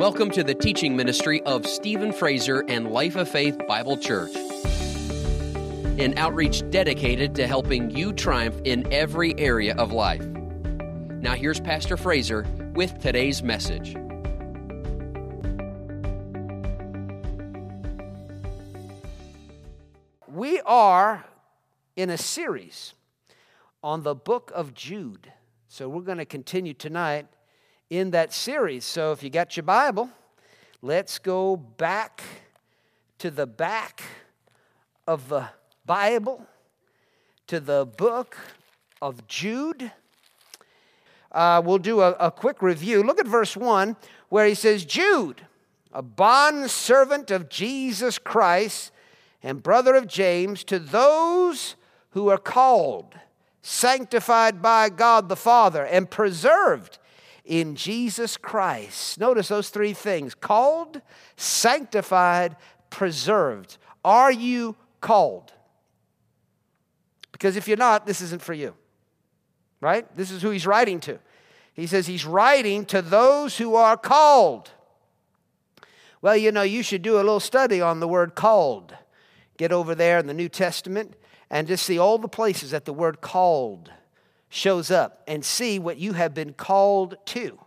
Welcome to the teaching ministry of Stephen Fraser and Life of Faith Bible Church, an outreach dedicated to helping you triumph in every area of life. Now, here's Pastor Fraser with today's message. We are in a series on the book of Jude. So we're going to continue tonight in that series. So if you got your Bible, let's go back to the back of the Bible, to the book of Jude. Uh, we'll do a, a quick review. Look at verse 1 where he says, Jude, a bond servant of Jesus Christ and brother of James, to those who are called, sanctified by God the Father, and preserved in Jesus Christ. Notice those three things called, sanctified, preserved. Are you called? Because if you're not, this isn't for you. Right? This is who he's writing to. He says he's writing to those who are called. Well, you know, you should do a little study on the word called. Get over there in the New Testament and just see all the places that the word called shows up and see what you have been called to.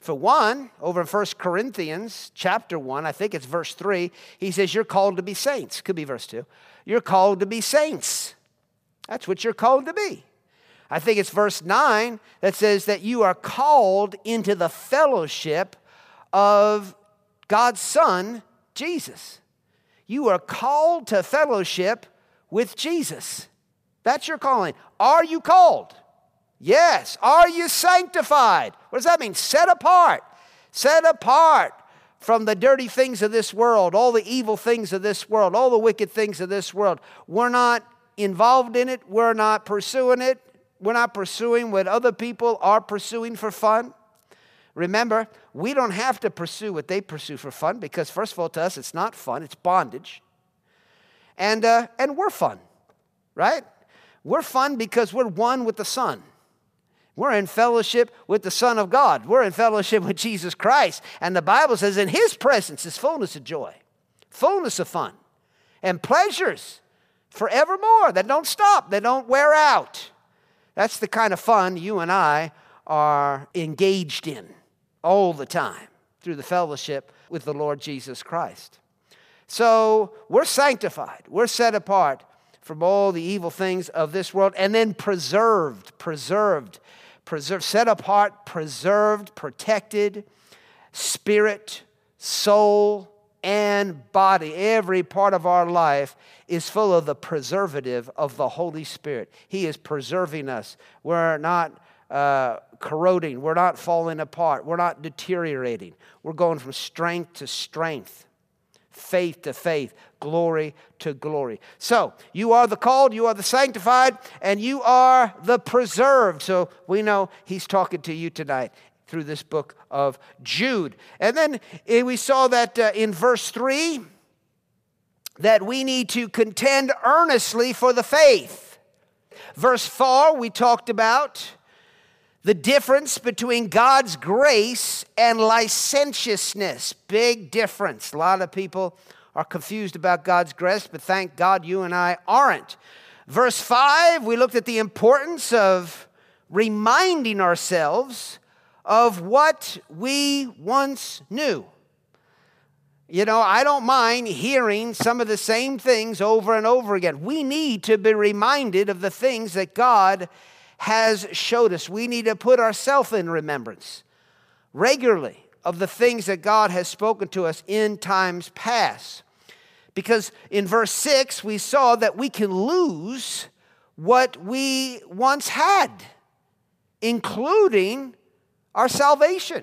For one, over in 1 Corinthians chapter 1, I think it's verse 3, he says, You're called to be saints. Could be verse 2. You're called to be saints. That's what you're called to be. I think it's verse 9 that says that you are called into the fellowship of God's Son, Jesus. You are called to fellowship with Jesus. That's your calling. Are you called? Yes. Are you sanctified? What does that mean? Set apart. Set apart from the dirty things of this world, all the evil things of this world, all the wicked things of this world. We're not involved in it. We're not pursuing it. We're not pursuing what other people are pursuing for fun. Remember, we don't have to pursue what they pursue for fun because, first of all, to us, it's not fun, it's bondage. And, uh, and we're fun, right? We're fun because we're one with the Son. We're in fellowship with the Son of God. We're in fellowship with Jesus Christ. And the Bible says, in His presence is fullness of joy, fullness of fun, and pleasures forevermore that don't stop, that don't wear out. That's the kind of fun you and I are engaged in all the time through the fellowship with the Lord Jesus Christ. So we're sanctified, we're set apart from all the evil things of this world, and then preserved, preserved, preserved, set apart, preserved, protected, spirit, soul, and body. Every part of our life is full of the preservative of the Holy Spirit. He is preserving us. We're not uh, corroding, we're not falling apart, we're not deteriorating. We're going from strength to strength faith to faith, glory to glory. So, you are the called, you are the sanctified, and you are the preserved. So, we know he's talking to you tonight through this book of Jude. And then eh, we saw that uh, in verse 3 that we need to contend earnestly for the faith. Verse 4, we talked about the difference between God's grace and licentiousness. Big difference. A lot of people are confused about God's grace, but thank God you and I aren't. Verse 5, we looked at the importance of reminding ourselves of what we once knew. You know, I don't mind hearing some of the same things over and over again. We need to be reminded of the things that God has showed us. We need to put ourselves in remembrance regularly of the things that God has spoken to us in times past. Because in verse 6, we saw that we can lose what we once had, including our salvation.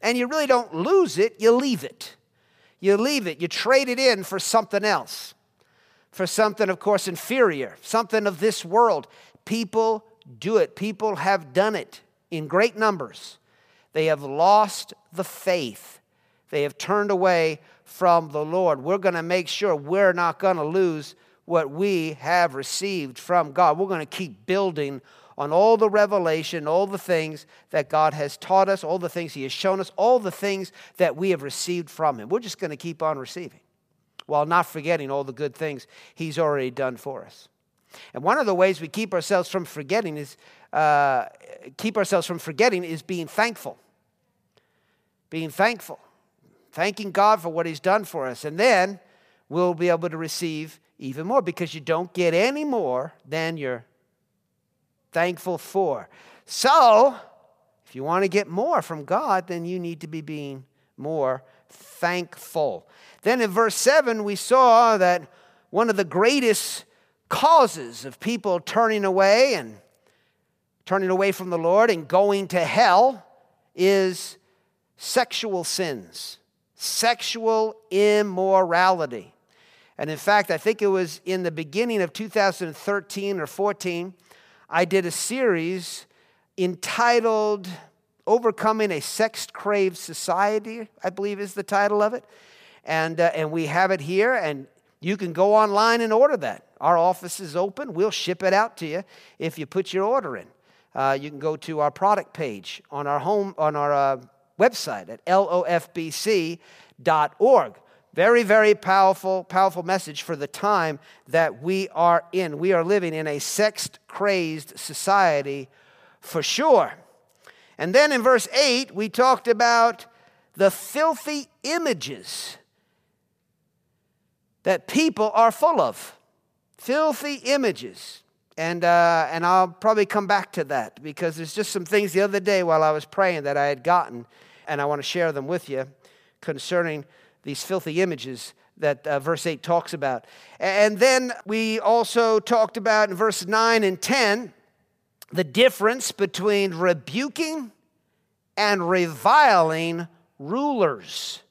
And you really don't lose it, you leave it. You leave it, you trade it in for something else, for something, of course, inferior, something of this world. People do it. People have done it in great numbers. They have lost the faith. They have turned away from the Lord. We're going to make sure we're not going to lose what we have received from God. We're going to keep building on all the revelation, all the things that God has taught us, all the things He has shown us, all the things that we have received from Him. We're just going to keep on receiving while not forgetting all the good things He's already done for us. And one of the ways we keep ourselves from forgetting is uh, keep ourselves from forgetting is being thankful. Being thankful, thanking God for what He's done for us, and then we'll be able to receive even more because you don't get any more than you're thankful for. So, if you want to get more from God, then you need to be being more thankful. Then in verse 7, we saw that one of the greatest causes of people turning away and turning away from the Lord and going to hell is sexual sins, sexual immorality. And in fact, I think it was in the beginning of 2013 or 14, I did a series entitled Overcoming a Sex Craved Society, I believe is the title of it. And, uh, and we have it here, and you can go online and order that. Our office is open. We'll ship it out to you if you put your order in. Uh, you can go to our product page on our home on our uh, website at lofbc.org. Very, very powerful, powerful message for the time that we are in. We are living in a sex crazed society for sure. And then in verse 8, we talked about the filthy images that people are full of. Filthy images. And, uh, and I'll probably come back to that because there's just some things the other day while I was praying that I had gotten, and I want to share them with you concerning these filthy images that uh, verse 8 talks about. And then we also talked about in verse 9 and 10 the difference between rebuking and reviling rulers.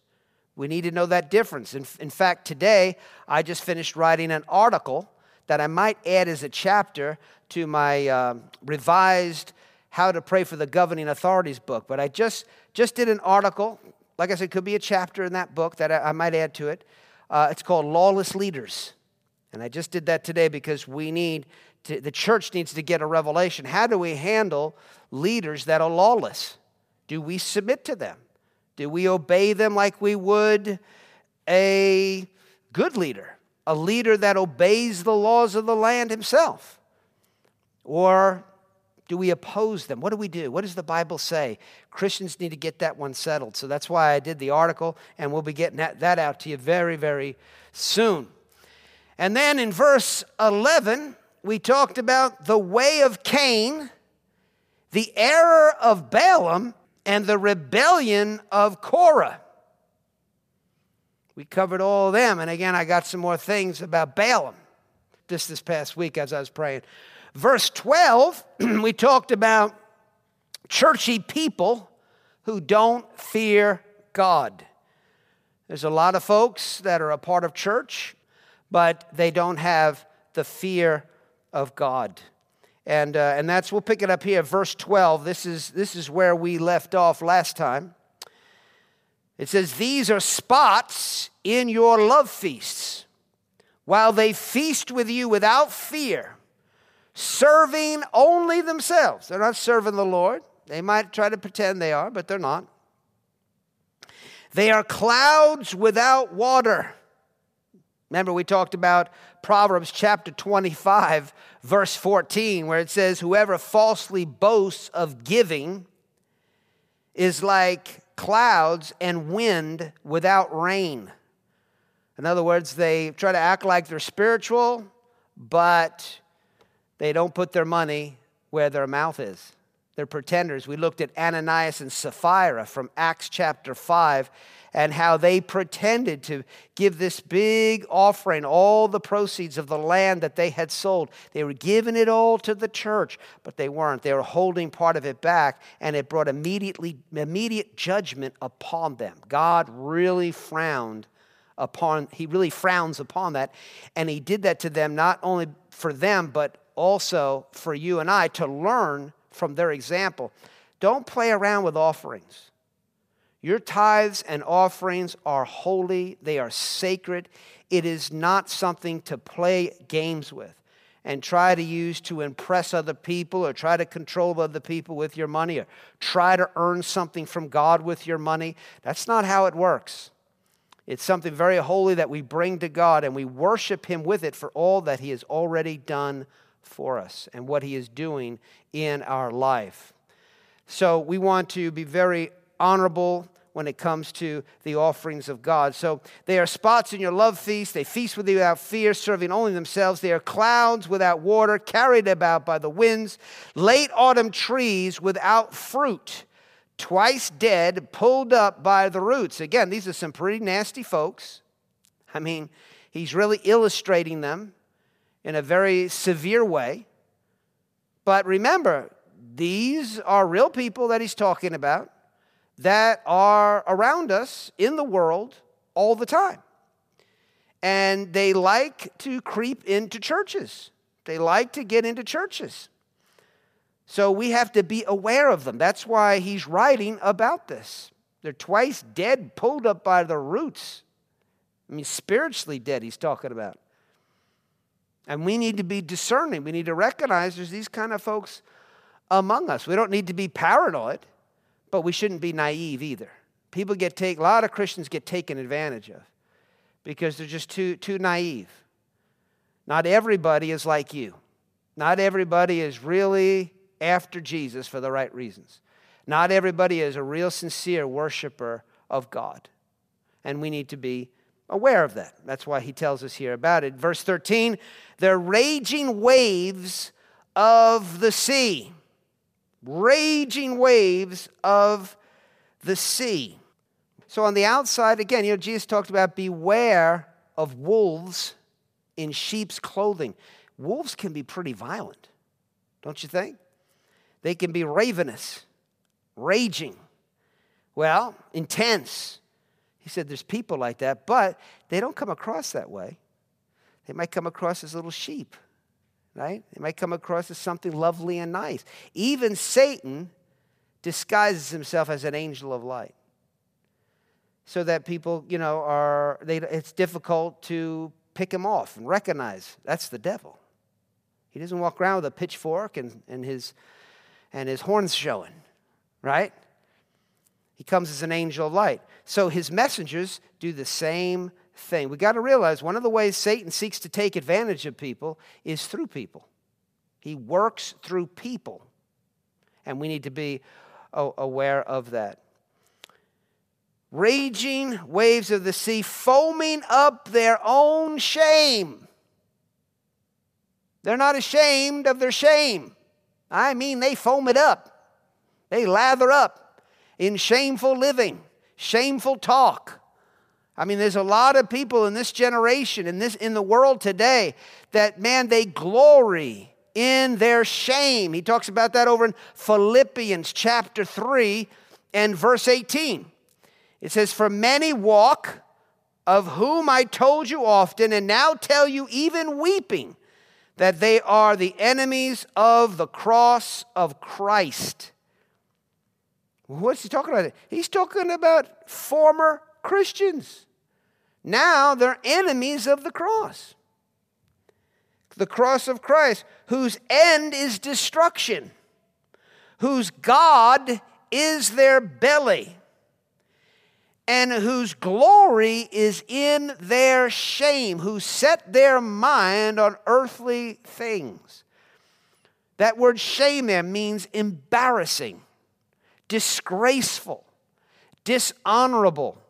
We need to know that difference. In, in fact, today I just finished writing an article that I might add as a chapter to my uh, revised How to Pray for the Governing Authorities book. But I just, just did an article like I said, could be a chapter in that book that I, I might add to it. Uh, it's called Lawless Leaders. And I just did that today because we need to, the church needs to get a revelation. How do we handle leaders that are lawless? Do we submit to them? Do we obey them like we would a good leader, a leader that obeys the laws of the land himself? Or do we oppose them? What do we do? What does the Bible say? Christians need to get that one settled. So that's why I did the article, and we'll be getting that, out to you very, very soon. And then in verse 11, we talked about the way of Cain, the error of Balaam, and the rebellion of Korah. We covered all of them. And again, I got some more things about Balaam just this past week as I was praying. Verse 12, we talked about churchy people who don't fear God. There's a lot of folks that are a part of church, but they don't have the fear of God. And, uh, and that's, we'll pick it up here, verse 12. This is, this is where we left off last time. It says, These are spots in your love feasts, while they feast with you without fear serving only themselves. They're not serving the Lord. They might try to pretend they are, but they're not. They are clouds without water. Remember, we talked about Proverbs chapter 25, verse 14, where it says, Whoever falsely boasts of giving is like clouds and wind without rain. In other words, they try to act like they're spiritual, but they don't put their money where their mouth is. They're pretenders. We looked at Ananias and Sapphira from Acts chapter 5 and how they pretended to give this big offering, all the proceeds of the land that they had sold. They were giving it all to the church, but they weren't. They were holding part of it back, and it brought immediately, immediate judgment upon them. God really frowned upon, he really frowns upon that. And he did that to them not only for them, but also for you and I to learn from their example. Don't play around with offerings. Your tithes and offerings are holy, they are sacred. It is not something to play games with. and try to use to impress other people or try to control other people with your money or try to earn something from God with your money. That's not how it works. It's something very holy that we bring to God and we worship Him with it for all that He has already done for us and what He is doing in our life. So we want to be very honorable when it comes to the offerings of God. So they are spots in your love feast. They feast with you without fear, serving only themselves. They are clouds without water, carried about by the winds, late autumn trees without fruit twice dead, pulled up by the roots. Again, these are some pretty nasty folks. I mean, he's really illustrating them in a very severe way. But remember, these are real people that he's talking about that are around us in the world all the time. And they like to creep into churches. They like to get into churches. So we have to be aware of them. That's why he's writing about this. They're twice dead, pulled up by the roots. I mean, spiritually dead, he's talking about. And we need to be discerning. We need to recognize there's these kind of folks among us. We don't need to be paranoid, but we shouldn't be naive either. People get taken, a lot of Christians get taken advantage of because they're just too, too naive. Not everybody is like you. Not everybody is really after Jesus for the right reasons. Not everybody is a real sincere worshiper of God. And we need to be aware of that. That's why he tells us here about it. Verse 13 the raging waves of the sea. Raging waves of the sea. So on the outside, again, you know, Jesus talked about beware of wolves in sheep's clothing. Wolves can be pretty violent, don't you think? They can be ravenous, raging, well, intense. He said there's people like that, but they don't come across that way. They might come across as little sheep, right? They might come across as something lovely and nice. Even Satan disguises himself as an angel of light so that people, you know, are, they, it's difficult to pick him off and recognize that's the devil. He doesn't walk around with a pitchfork and, and his and his horns showing, right? He comes as an angel of light. So his messengers do the same thing. We got to realize one of the ways Satan seeks to take advantage of people is through people. He works through people. And we need to be aware of that. Raging waves of the sea, foaming up their own shame. They're not ashamed of their shame. I mean, they foam it up, they lather up in shameful living, shameful talk. I mean, there's a lot of people in this generation, in, this, in the world today, that, man, they glory in their shame. He talks about that over in Philippians chapter 3 and verse 18. It says, For many walk, of whom I told you often, and now tell you even weeping that they are the enemies of the cross of Christ. What's he talking about? He's talking about former Christians. Now they're enemies of the cross. The cross of Christ, whose end is destruction, whose God is their belly and whose glory is in their shame, who set their mind on earthly things. That word shame there means embarrassing, disgraceful, dishonorable.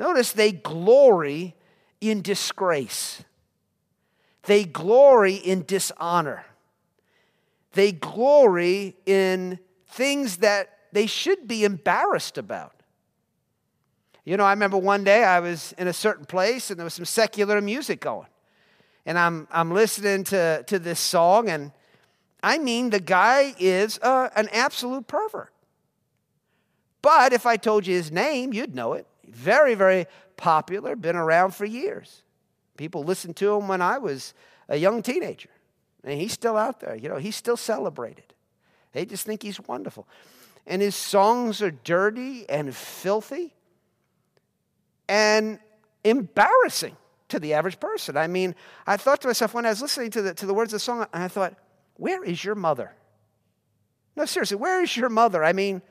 Notice they glory in disgrace, they glory in dishonor, they glory in things that they should be embarrassed about. You know, I remember one day I was in a certain place and there was some secular music going. And I'm, I'm listening to, to this song, and I mean, the guy is uh, an absolute pervert. But if I told you his name, you'd know it. Very, very popular, been around for years. People listened to him when I was a young teenager. And he's still out there. You know, he's still celebrated. They just think he's wonderful. And his songs are dirty and filthy and embarrassing. to the average person. I mean, I thought to myself when I was listening to the, to the words of the song, and I thought, where is your mother? No, seriously, where is your mother? I mean,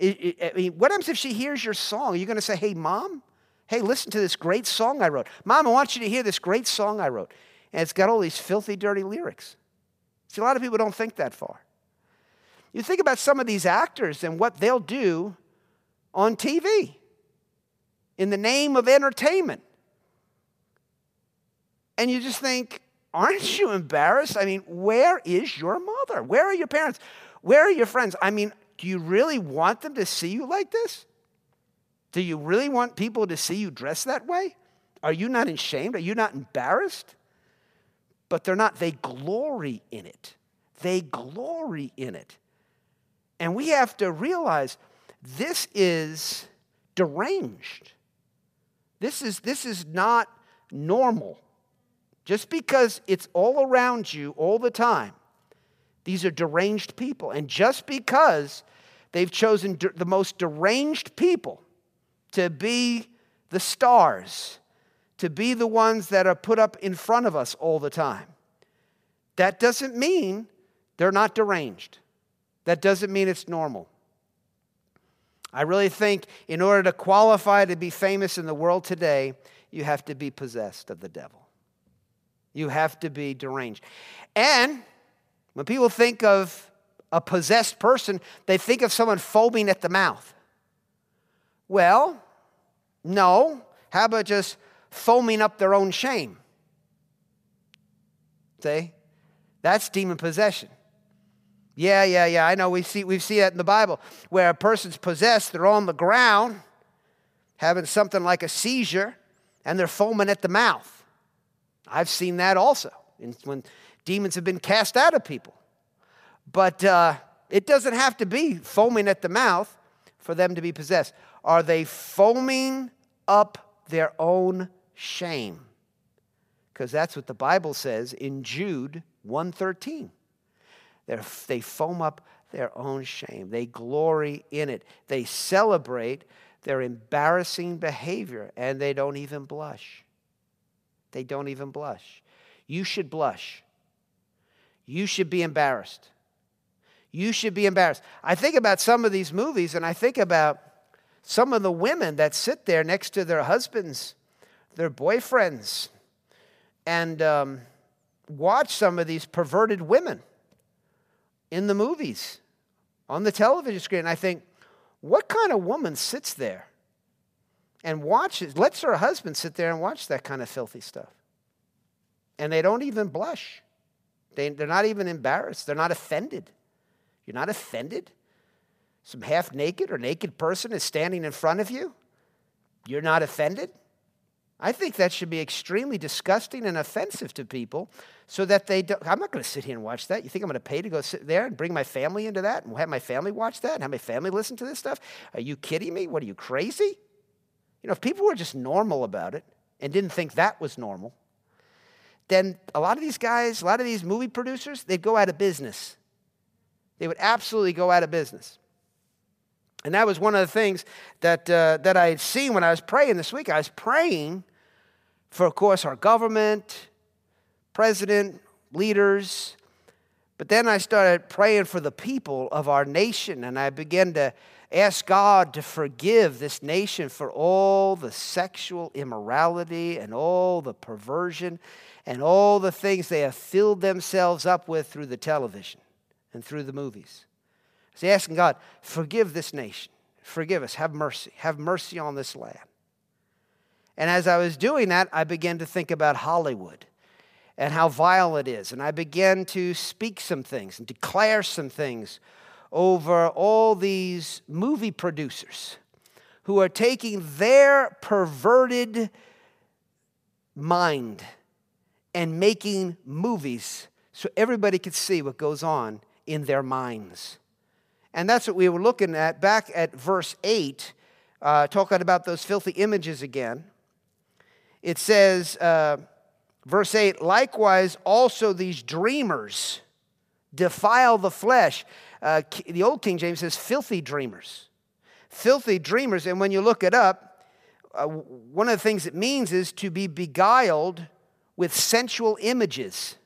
I mean, what happens if she hears your song? Are you going to say, hey, mom, hey, listen to this great song I wrote? Mom, I want you to hear this great song I wrote. And it's got all these filthy, dirty lyrics. See, a lot of people don't think that far. You think about some of these actors and what they'll do on TV in the name of entertainment. And you just think, aren't you embarrassed? I mean, where is your mother? Where are your parents? Where are your friends? I mean, do you really want them to see you like this? Do you really want people to see you dressed that way? Are you not ashamed? Are you not embarrassed? But they're not. They glory in it. They glory in it. And we have to realize this is deranged. This is, this is not normal. Just because it's all around you all the time, these are deranged people. And just because they've chosen the most deranged people to be the stars, to be the ones that are put up in front of us all the time, that doesn't mean they're not deranged. That doesn't mean it's normal. I really think in order to qualify to be famous in the world today, you have to be possessed of the devil. You have to be deranged. And when people think of a possessed person, they think of someone foaming at the mouth. Well, no. How about just foaming up their own shame? See? That's demon possession. Yeah, yeah, yeah. I know we see we see that in the Bible where a person's possessed, they're on the ground having something like a seizure and they're foaming at the mouth. I've seen that also In, when demons have been cast out of people. But uh, it doesn't have to be foaming at the mouth for them to be possessed. Are they foaming up their own shame? Because that's what the Bible says in Jude 113. They're, they foam up their own shame. They glory in it. They celebrate their embarrassing behavior and they don't even blush. They don't even blush. You should blush. You should be embarrassed. You should be embarrassed. I think about some of these movies and I think about some of the women that sit there next to their husbands, their boyfriends, and um, watch some of these perverted women in the movies, on the television screen. I think, what kind of woman sits there and watches, lets her husband sit there and watch that kind of filthy stuff? And they don't even blush. They, they're not even embarrassed. They're not offended. You're not offended? Some half naked or naked person is standing in front of you? You're not offended? I think that should be extremely disgusting and offensive to people so that they don't. I'm not going to sit here and watch that. You think I'm going to pay to go sit there and bring my family into that and have my family watch that and have my family listen to this stuff? Are you kidding me? What are you, crazy? You know, if people were just normal about it and didn't think that was normal, then a lot of these guys, a lot of these movie producers, they'd go out of business. They would absolutely go out of business. And that was one of the things that, uh, that I had seen when I was praying this week. I was praying for, of course, our government, president, leaders. But then I started praying for the people of our nation, and I began to ask God to forgive this nation for all the sexual immorality and all the perversion and all the things they have filled themselves up with through the television and through the movies. So asking God, forgive this nation. Forgive us. Have mercy. Have mercy on this land. And as I was doing that, I began to think about Hollywood and how vile it is. And I began to speak some things and declare some things over all these movie producers who are taking their perverted mind and making movies so everybody could see what goes on in their minds. And that's what we were looking at back at verse 8, uh, talking about those filthy images again. It says, uh, verse 8, likewise also these dreamers defile the flesh. Uh, the old King James says, filthy dreamers. Filthy dreamers. And when you look it up, uh, one of the things it means is to be beguiled with sensual images.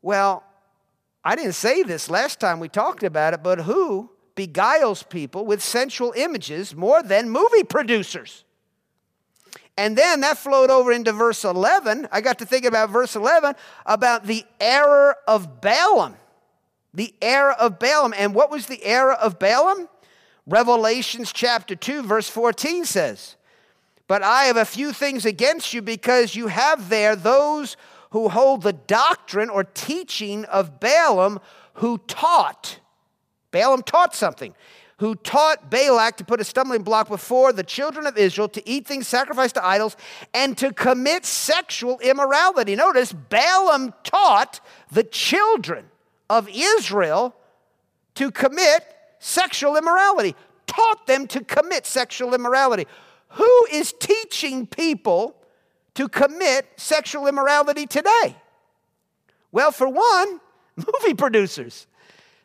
Well, I didn't say this last time we talked about it, but who beguiles people with sensual images more than movie producers? And then that flowed over into verse 11. I got to think about verse 11 about the error of Balaam. The error of Balaam. And what was the error of Balaam? Revelations chapter 2, verse 14 says, But I have a few things against you because you have there those who hold the doctrine or teaching of Balaam who taught. Balaam taught something who taught Balak to put a stumbling block before the children of Israel to eat things sacrificed to idols and to commit sexual immorality. Notice Balaam taught the children of Israel to commit sexual immorality, taught them to commit sexual immorality. Who is teaching people to commit sexual immorality today? Well, for one, movie producers.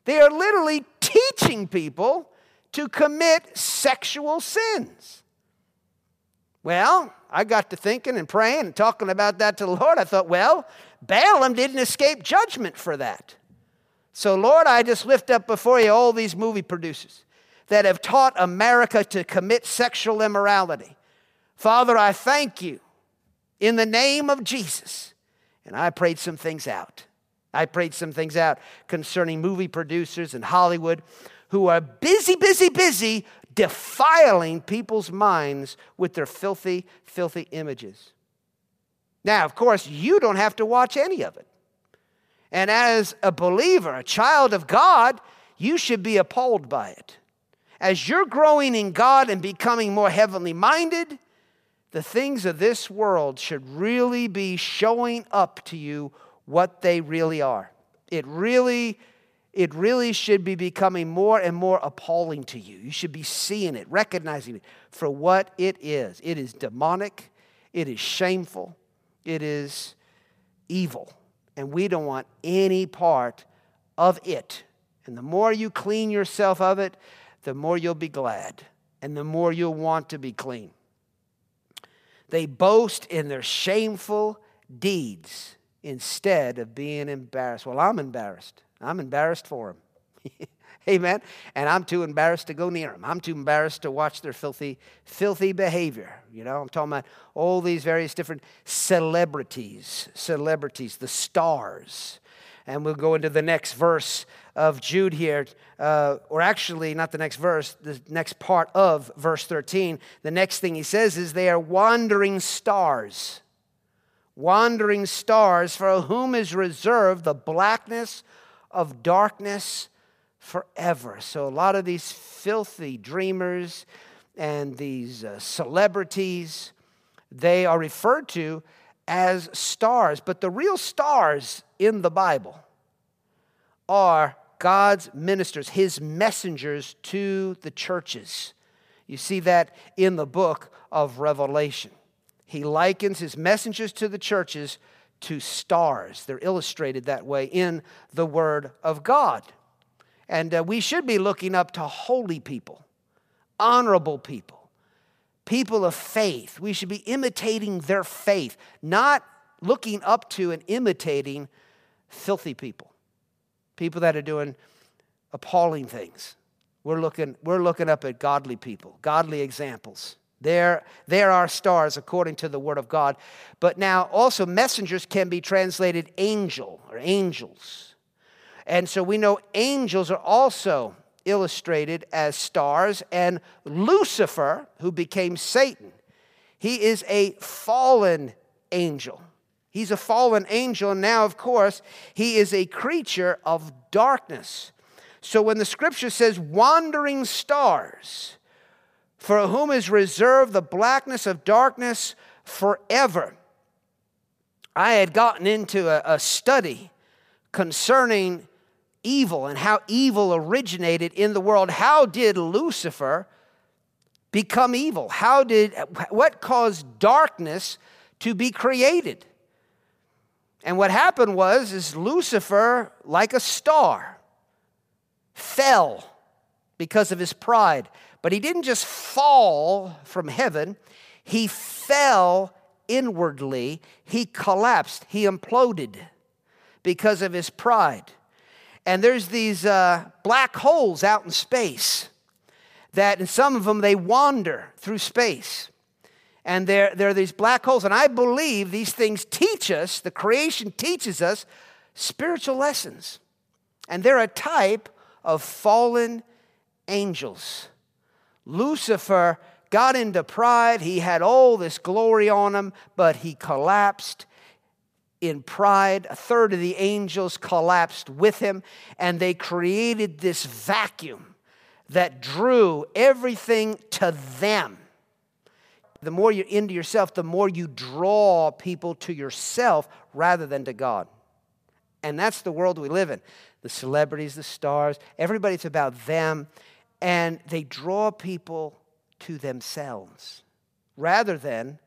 They are literally teaching people to commit sexual sins. Well, I got to thinking and praying and talking about that to the Lord. I thought, well, Balaam didn't escape judgment for that. So, Lord, I just lift up before you all these movie producers that have taught America to commit sexual immorality. Father, I thank you in the name of Jesus. And I prayed some things out. I prayed some things out concerning movie producers in Hollywood who are busy, busy, busy defiling people's minds with their filthy, filthy images. Now, of course, you don't have to watch any of it. And as a believer, a child of God, you should be appalled by it. As you're growing in God and becoming more heavenly minded, the things of this world should really be showing up to you what they really are. It really it really should be becoming more and more appalling to you. You should be seeing it, recognizing it for what it is. It is demonic, it is shameful, it is evil. And we don't want any part of it. And the more you clean yourself of it, the more you'll be glad and the more you'll want to be clean. They boast in their shameful deeds instead of being embarrassed. Well, I'm embarrassed. I'm embarrassed for them. Amen. And I'm too embarrassed to go near them. I'm too embarrassed to watch their filthy, filthy behavior. You know, I'm talking about all these various different celebrities, celebrities, the stars. And we'll go into the next verse of Jude here, uh, or actually, not the next verse, the next part of verse 13. The next thing he says is they are wandering stars. Wandering stars for whom is reserved the blackness of darkness forever. So, a lot of these filthy dreamers and these uh, celebrities, they are referred to as stars. But the real stars in the Bible are God's ministers, his messengers to the churches. You see that in the book of Revelation. He likens his messengers to the churches to stars. They're illustrated that way in the Word of God. And uh, we should be looking up to holy people, honorable people, people of faith. We should be imitating their faith, not looking up to and imitating filthy people, people that are doing appalling things. We're looking, we're looking up at godly people, godly examples. There, there are stars according to the Word of God. But now also, messengers can be translated angel or angels. And so we know angels are also illustrated as stars. And Lucifer, who became Satan, he is a fallen angel. He's a fallen angel. And now, of course, he is a creature of darkness. So when the scripture says wandering stars, for whom is reserved the blackness of darkness forever. I had gotten into a, a, study concerning evil and how evil originated in the world. How did Lucifer become evil? How did what caused darkness to be created? And what happened was is Lucifer like a star fell because of his pride. But he didn't just fall from heaven, he fell inwardly. He collapsed, he imploded because of his pride. And there's these uh, black holes out in space that, in some of them, they wander through space. And there, there are these black holes. And I believe these things teach us, the creation teaches us spiritual lessons. And they're a type of fallen angels. Lucifer got into pride. He had all this glory on him, but he collapsed in pride. A third of the angels collapsed with him, and they created this vacuum that drew everything to them. The more you're into yourself, the more you draw people to yourself rather than to God. And that's the world we live in. The celebrities, the stars, everybody's about them. And they draw people to themselves rather than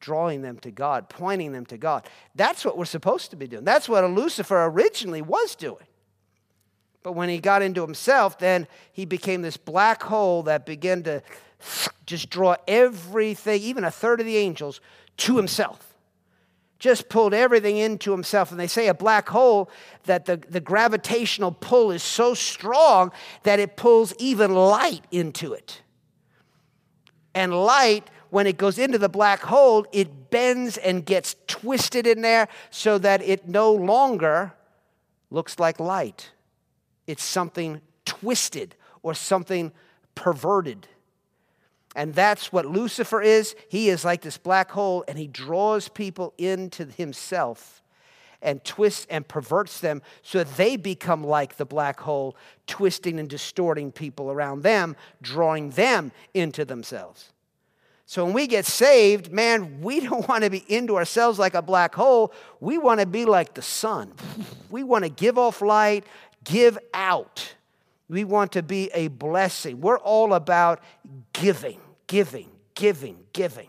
drawing them to God, pointing them to God. That's what we're supposed to be doing. That's what a Lucifer originally was doing. But when he got into himself, then he became this black hole that began to just draw everything, even a third of the angels, to himself just pulled everything into himself. And they say a black hole that the, the gravitational pull is so strong that it pulls even light into it. And light, when it goes into the black hole, it bends and gets twisted in there so that it no longer looks like light. It's something twisted or something perverted. And that's what Lucifer is. He is like this black hole, and he draws people into himself and twists and perverts them so they become like the black hole, twisting and distorting people around them, drawing them into themselves. So when we get saved, man, we don't want to be into ourselves like a black hole. We want to be like the sun. We want to give off light, give out. We want to be a blessing. We're all about giving, giving, giving, giving.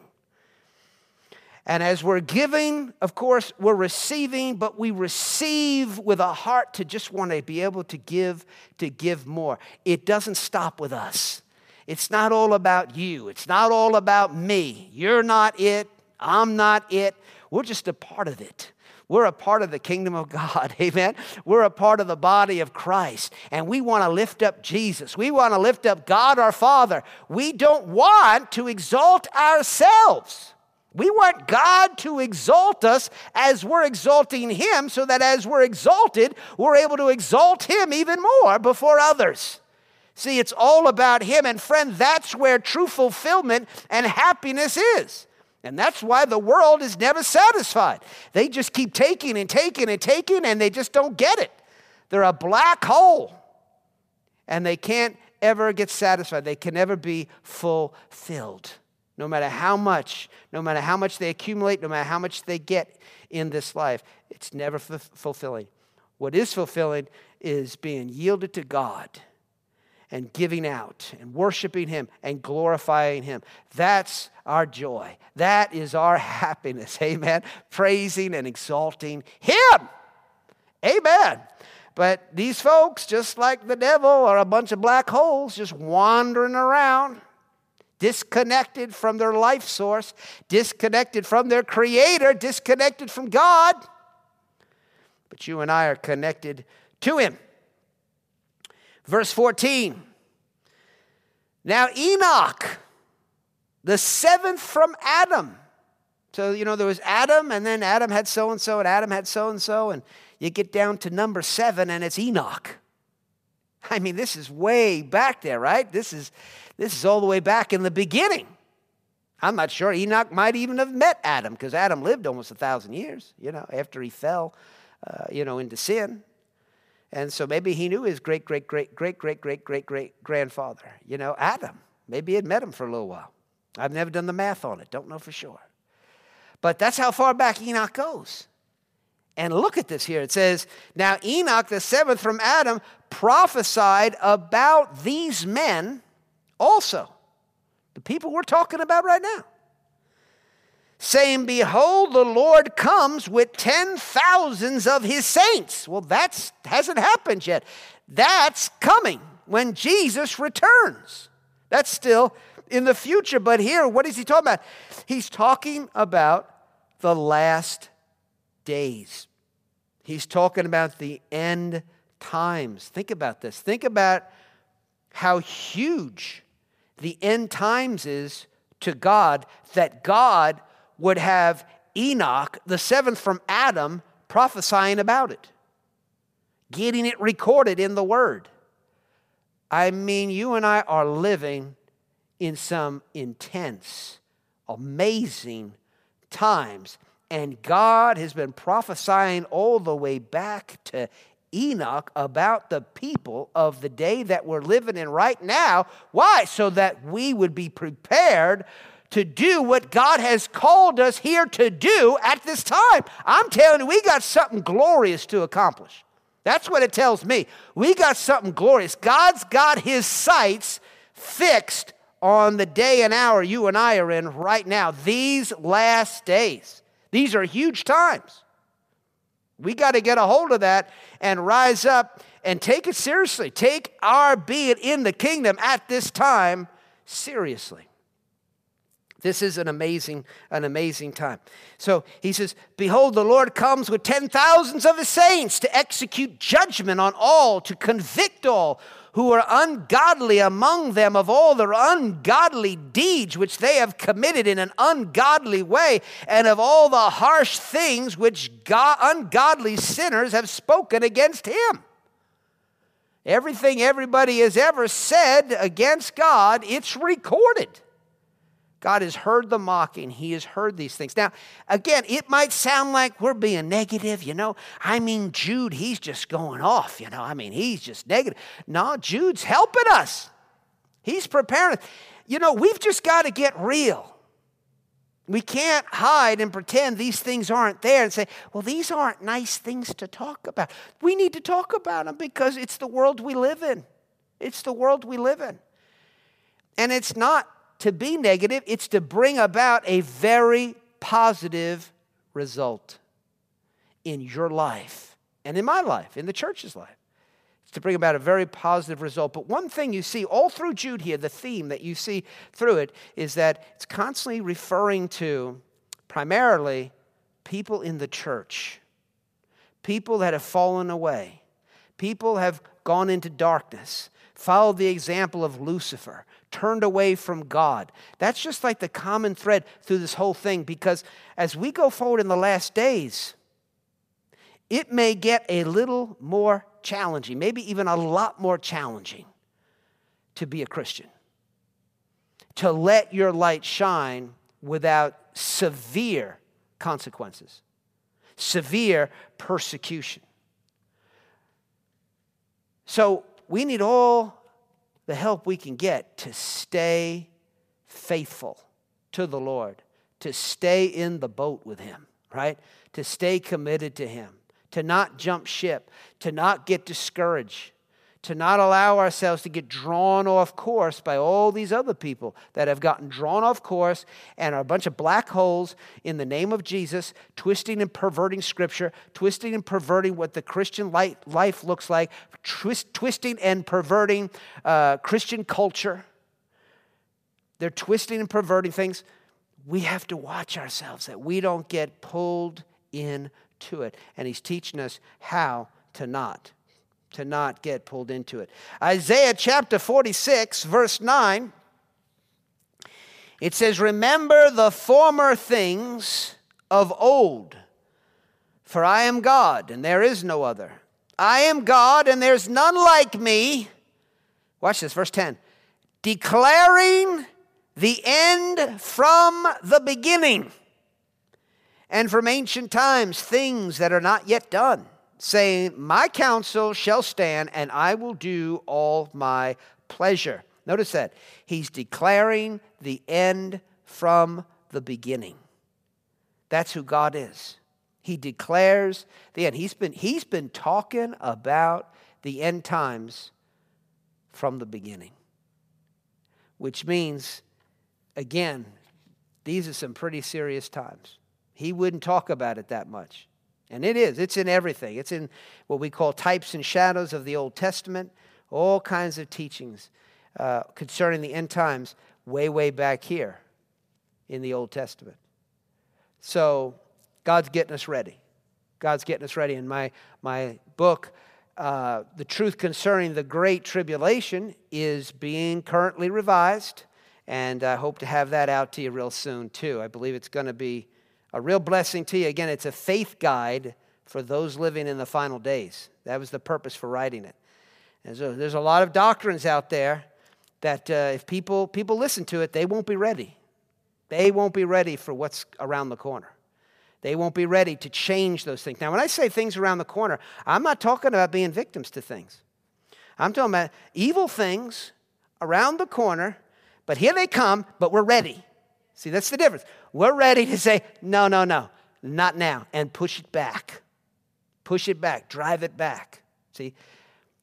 And as we're giving, of course, we're receiving, but we receive with a heart to just want to be able to give, to give more. It doesn't stop with us. It's not all about you. It's not all about me. You're not it. I'm not it. We're just a part of it. We're a part of the kingdom of God. Amen. We're a part of the body of Christ. And we want to lift up Jesus. We want to lift up God our Father. We don't want to exalt ourselves. We want God to exalt us as we're exalting Him, so that as we're exalted, we're able to exalt Him even more before others. See, it's all about Him. And friend, that's where true fulfillment and happiness is. And that's why the world is never satisfied. They just keep taking and taking and taking, and they just don't get it. They're a black hole, and they can't ever get satisfied. They can never be fulfilled. No matter how much, no matter how much they accumulate, no matter how much they get in this life, it's never f- fulfilling. What is fulfilling is being yielded to God and giving out and worshiping Him and glorifying Him. That's our joy. That is our happiness. Amen. Praising and exalting Him. Amen. But these folks, just like the devil, are a bunch of black holes just wandering around, disconnected from their life source, disconnected from their creator, disconnected from God. But you and I are connected to Him. Verse 14. Now, Enoch, the seventh from Adam. So, you know, there was Adam, and then Adam had so and so, and Adam had so and so, and you get down to number seven, and it's Enoch. I mean, this is way back there, right? This is, this is all the way back in the beginning. I'm not sure. Enoch might even have met Adam because Adam lived almost a thousand years, you know, after he fell, uh, you know, into sin. And so maybe he knew his great, great, great, great, great, great, great, great grandfather, you know, Adam. Maybe he had met him for a little while. I've never done the math on it, don't know for sure. But that's how far back Enoch goes. And look at this here. It says, Now Enoch, the seventh from Adam, prophesied about these men also. The people we're talking about right now saying, Behold, the Lord comes with ten thousands of his saints. Well, that hasn't happened yet. That's coming. when Jesus returns. That's still in the future. But here, what is he talking about? He's talking about the last days. He's talking about the end times. Think about this. Think about how huge the end times is to God that God would have Enoch, the seventh from Adam, prophesying about it, getting it recorded in the Word. I mean, you and I are living in some intense, amazing times. And God has been prophesying all the way back to Enoch about the people of the day that we're living in right now. Why? So that we would be prepared to do what God has called us here to do at this time. I'm telling you, we got something glorious to accomplish. That's what it tells me. We got something glorious. God's got his sights fixed on the day and hour you and I are in right now, these last days. These are huge times. We got to get a hold of that and rise up and take it seriously. Take our being in the kingdom at this time seriously. This is an amazing, an amazing time. So he says, Behold, the Lord comes with ten thousands of his saints to execute judgment on all, to convict all who are ungodly among them of all their ungodly deeds which they have committed in an ungodly way, and of all the harsh things which God, ungodly sinners have spoken against him. Everything everybody has ever said against God, it's recorded. God has heard the mocking. He has heard these things. Now, again, it might sound like we're being negative, you know. I mean, Jude, he's just going off, you know. I mean, he's just negative. No, Jude's helping us. He's preparing. You know, we've just got to get real. We can't hide and pretend these things aren't there and say, well, these aren't nice things to talk about. We need to talk about them because it's the world we live in. It's the world we live in. And it's not to be negative, it's to bring about a very positive result in your life and in my life, in the church's life. It's to bring about a very positive result. But one thing you see all through Jude here, the theme that you see through it, is that it's constantly referring to primarily people in the church, people that have fallen away, people have gone into darkness, followed the example of Lucifer, turned away from God. That's just like the common thread through this whole thing because as we go forward in the last days, it may get a little more challenging, maybe even a lot more challenging to be a Christian, to let your light shine without severe consequences, severe persecution. So we need all the help we can get to stay faithful to the Lord, to stay in the boat with Him, right? To stay committed to Him, to not jump ship, to not get discouraged, to not allow ourselves to get drawn off course by all these other people that have gotten drawn off course and are a bunch of black holes in the name of Jesus, twisting and perverting Scripture, twisting and perverting what the Christian life looks like, twist, twisting and perverting uh, Christian culture. They're twisting and perverting things. We have to watch ourselves that we don't get pulled into it. And he's teaching us how to not to not get pulled into it. Isaiah chapter 46, verse 9, it says, Remember the former things of old, for I am God, and there is no other. I am God, and there's none like me. Watch this, verse 10 declaring the end from the beginning, and from ancient times things that are not yet done saying, My counsel shall stand, and I will do all my pleasure. Notice that. He's declaring the end from the beginning. That's who God is. He declares the end. He's been, he's been talking about the end times from the beginning, which means, again, these are some pretty serious times. He wouldn't talk about it that much. And it is, it's in everything. It's in what we call types and shadows of the Old Testament, all kinds of teachings uh, concerning the end times way, way back here in the Old Testament. So God's getting us ready. God's getting us ready. In my, my book, uh, The Truth Concerning the Great Tribulation, is being currently revised, and I hope to have that out to you real soon, too. I believe it's going to be a real blessing to you. Again, it's a faith guide for those living in the final days. That was the purpose for writing it. And so there's a lot of doctrines out there that uh, if people, people listen to it, they won't be ready. They won't be ready for what's around the corner. They won't be ready to change those things. Now, when I say things around the corner, I'm not talking about being victims to things. I'm talking about evil things around the corner, but here they come, but we're ready. See, that's the difference. We're ready to say, no, no, no, not now, and push it back. Push it back, drive it back. See,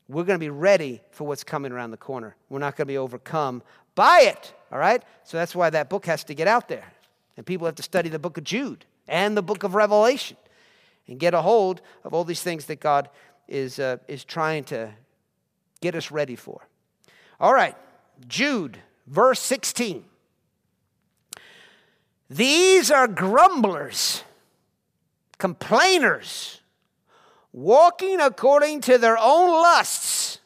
we're going to be ready for what's coming around the corner. We're not going to be overcome by it, all right? So that's why that book has to get out there. And people have to study the book of Jude and the book of Revelation and get a hold of all these things that God is, uh, is trying to get us ready for. All right, Jude, verse 16. These are grumblers, complainers walking according to their own lusts.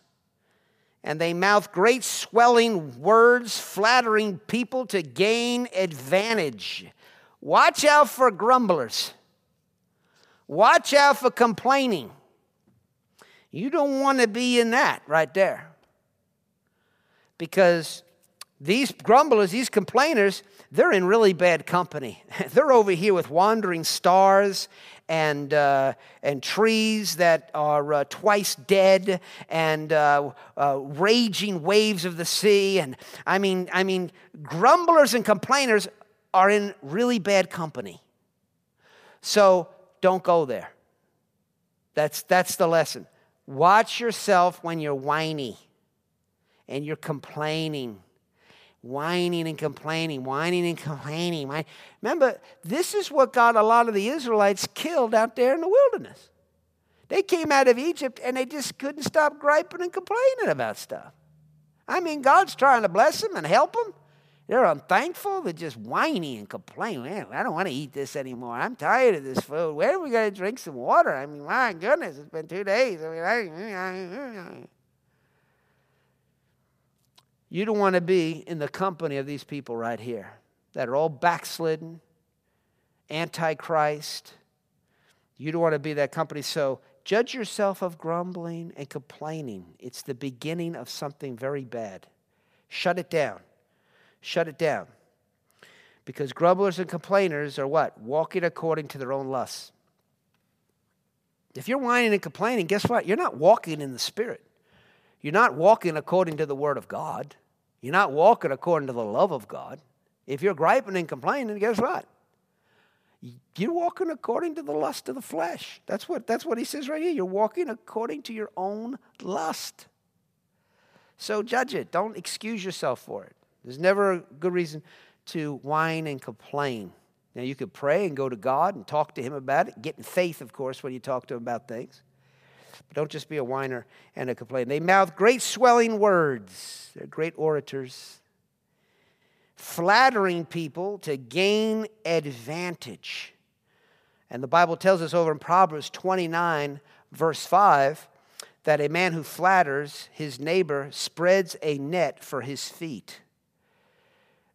And they mouth great swelling words, flattering people to gain advantage. Watch out for grumblers. Watch out for complaining. You don't want to be in that right there. Because these grumblers, these complainers, they're in really bad company. they're over here with wandering stars and, uh, and trees that are uh, twice dead and uh, uh, raging waves of the sea. And I mean, I mean, grumblers and complainers are in really bad company. So don't go there. That's, that's the lesson. Watch yourself when you're whiny and you're complaining whining and complaining, whining and complaining. Remember, this is what got a lot of the Israelites killed out there in the wilderness. They came out of Egypt and they just couldn't stop griping and complaining about stuff. I mean, God's trying to bless them and help them. They're unthankful. They're just whiny and complaining. Man, I don't want to eat this anymore. I'm tired of this food. Where are we going to drink some water? I mean, my goodness, it's been two days. I mean, I, you don't want to be in the company of these people right here that are all backslidden, antichrist. You don't want to be that company. So judge yourself of grumbling and complaining. It's the beginning of something very bad. Shut it down. Shut it down. Because grumblers and complainers are what? Walking according to their own lusts. If you're whining and complaining, guess what? You're not walking in the Spirit. You're not walking according to the Word of God. You're not walking according to the love of God. If you're griping and complaining, guess what? You're walking according to the lust of the flesh. That's what, that's what he says right here. You're walking according to your own lust. So judge it. Don't excuse yourself for it. There's never a good reason to whine and complain. Now, you could pray and go to God and talk to Him about it. Get in faith, of course, when you talk to Him about things. But don't just be a whiner and a complainer. They mouth great swelling words, they're great orators, flattering people to gain advantage. And the Bible tells us over in Proverbs 29, verse 5, that a man who flatters his neighbor spreads a net for his feet.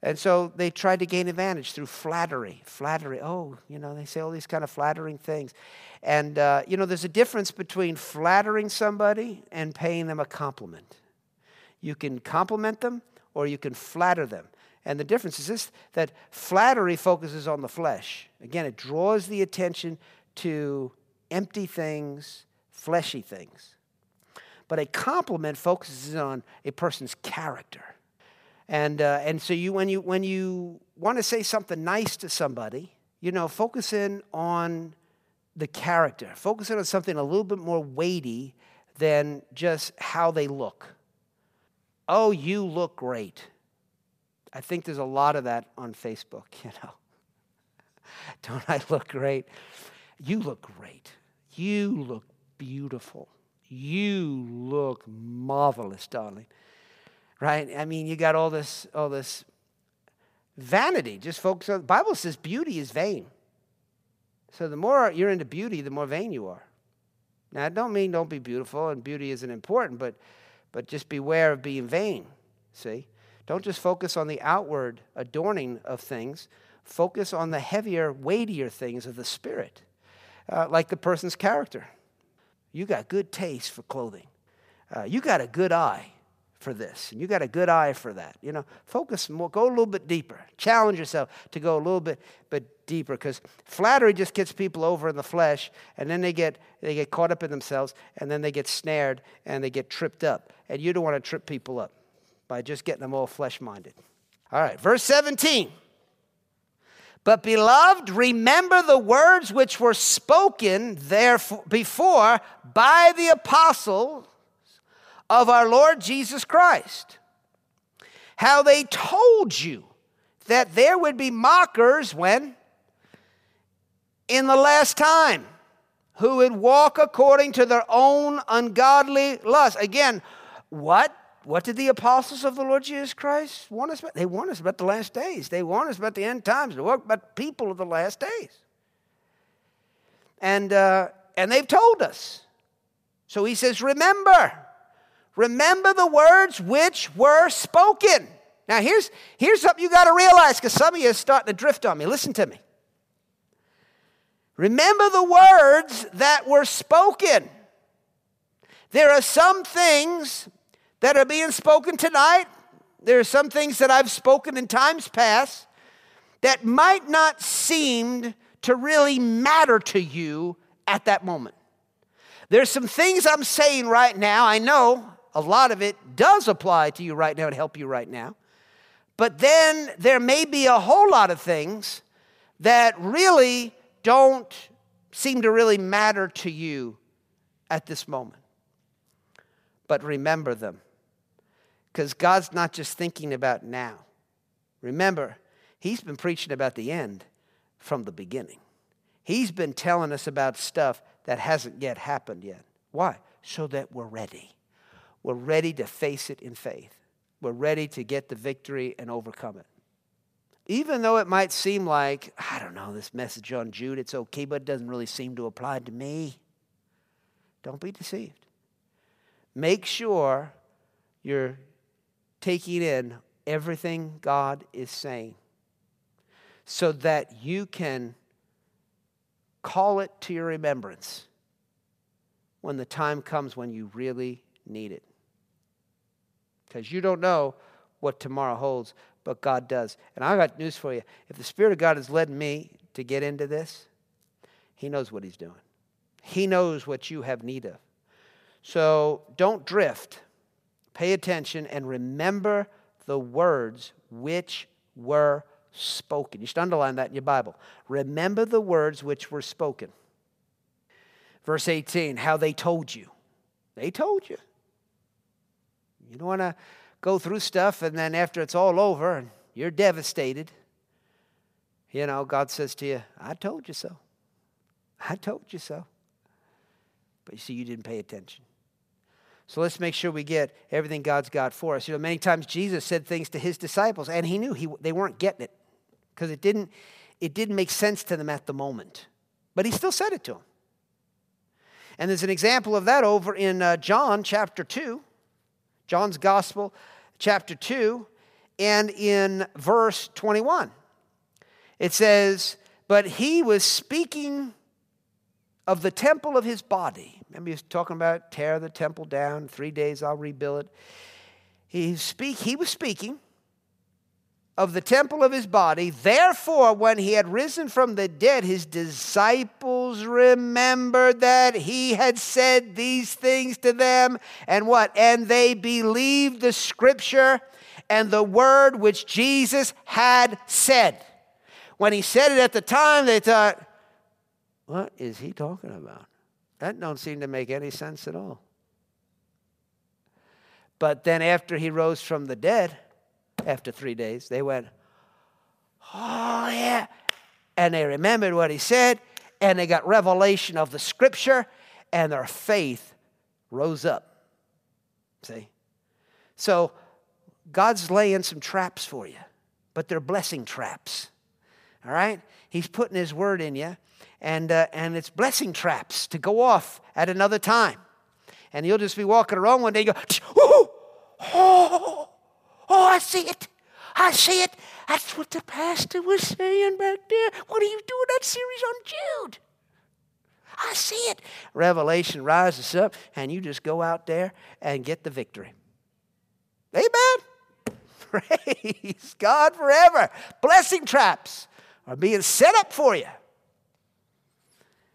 And so they tried to gain advantage through flattery. Flattery. Oh, you know, they say all these kind of flattering things. And, uh, you know, there's a difference between flattering somebody and paying them a compliment. You can compliment them or you can flatter them. And the difference is this that flattery focuses on the flesh. Again, it draws the attention to empty things, fleshy things. But a compliment focuses on a person's character. And, uh, and so you, when, you, when you want to say something nice to somebody, you know, focus in on the character. Focus in on something a little bit more weighty than just how they look. Oh, you look great. I think there's a lot of that on Facebook, you know. Don't I look great? You look great. You look beautiful. You look marvelous, darling. Right? I mean, you got all this, all this vanity. Just focus on the Bible says beauty is vain. So the more you're into beauty, the more vain you are. Now, I don't mean don't be beautiful, and beauty isn't important, but, but just beware of being vain. See? Don't just focus on the outward adorning of things, focus on the heavier, weightier things of the Spirit, uh, like the person's character. You got good taste for clothing, uh, you got a good eye for this, and you got a good eye for that. You know, focus more, go a little bit deeper. Challenge yourself to go a little bit, but deeper, because flattery just gets people over in the flesh, and then they get they get caught up in themselves, and then they get snared and they get tripped up. And you don't want to trip people up by just getting them all flesh minded. All right, verse 17. But, beloved, remember the words which were spoken therefore before by the apostles of our Lord Jesus Christ. How they told you that there would be mockers when? In the last time, who would walk according to their own ungodly lust. Again, what? What did the apostles of the Lord Jesus Christ warn us about? They warn us about the last days. They warn us about the end times. They warn about people of the last days. And, uh, and they've told us. So he says, Remember, Remember the words which were spoken. Now, here's, here's something you got to realize because some of you are starting to drift on me. Listen to me. Remember the words that were spoken. There are some things that are being spoken tonight. There are some things that I've spoken in times past that might not seem to really matter to you at that moment. There's some things I'm saying right now, I know a lot of it does apply to you right now and help you right now. But then there may be a whole lot of things that really don't seem to really matter to you at this moment. But remember them. Because God's not just thinking about now. Remember, He's been preaching about the end from the beginning. He's been telling us about stuff that hasn't yet happened yet. Why? So that we're ready we're ready to face it in faith. We're ready to get the victory and overcome it. Even though it might seem like, I don't know, this message on Jude, it's okay, but it doesn't really seem to apply to me. Don't be deceived. Make sure you're taking in everything God is saying so that you can call it to your remembrance when the time comes when you really need it because you don't know what tomorrow holds, but God does. And I got news for you. If the Spirit of God has led me to get into this, He knows what He's doing. He knows what you have need of. So don't drift. Pay attention and remember the words which were spoken. You should underline that in your Bible. Remember the words which were spoken. Verse 18, how they told you. They told you. You don't want to go through stuff and then after it's all over and you're devastated. You know, God says to you, I told you so. I told you so. But you see, you didn't pay attention. So let's make sure we get everything God's got for us. You know, many times Jesus said things to his disciples, and he knew he, they weren't getting it because it didn't, it didn't make sense to them at the moment. But he still said it to them. And there's an example of that over in uh, John chapter 2. John's Gospel, chapter 2, and in verse 21. It says, But he was speaking of the temple of his body. Remember, he was talking about tear the temple down, three days I'll rebuild it. He, speak, he was speaking of the temple of his body. Therefore, when he had risen from the dead, his disciples remembered that he had said these things to them. And what? And they believed the scripture and the word which Jesus had said. When he said it at the time, they thought, what is he talking about? That don't seem to make any sense at all. But then after he rose from the dead, after three days. They went, Oh, yeah. And they remembered what he said, and they got revelation of the scripture, and their faith rose up. See? So God's laying some traps for you, but they're blessing traps. All right? He's putting His word in you, and, uh, and it's blessing traps to go off at another time. And you'll just be walking around one day go, oh, oh, I see it. I see it. That's what the pastor was saying back there. What are you doing that series on Jude? I see it. Revelation rises up, and you just go out there and get the victory. Amen. Praise God forever. Blessing traps are being set up for you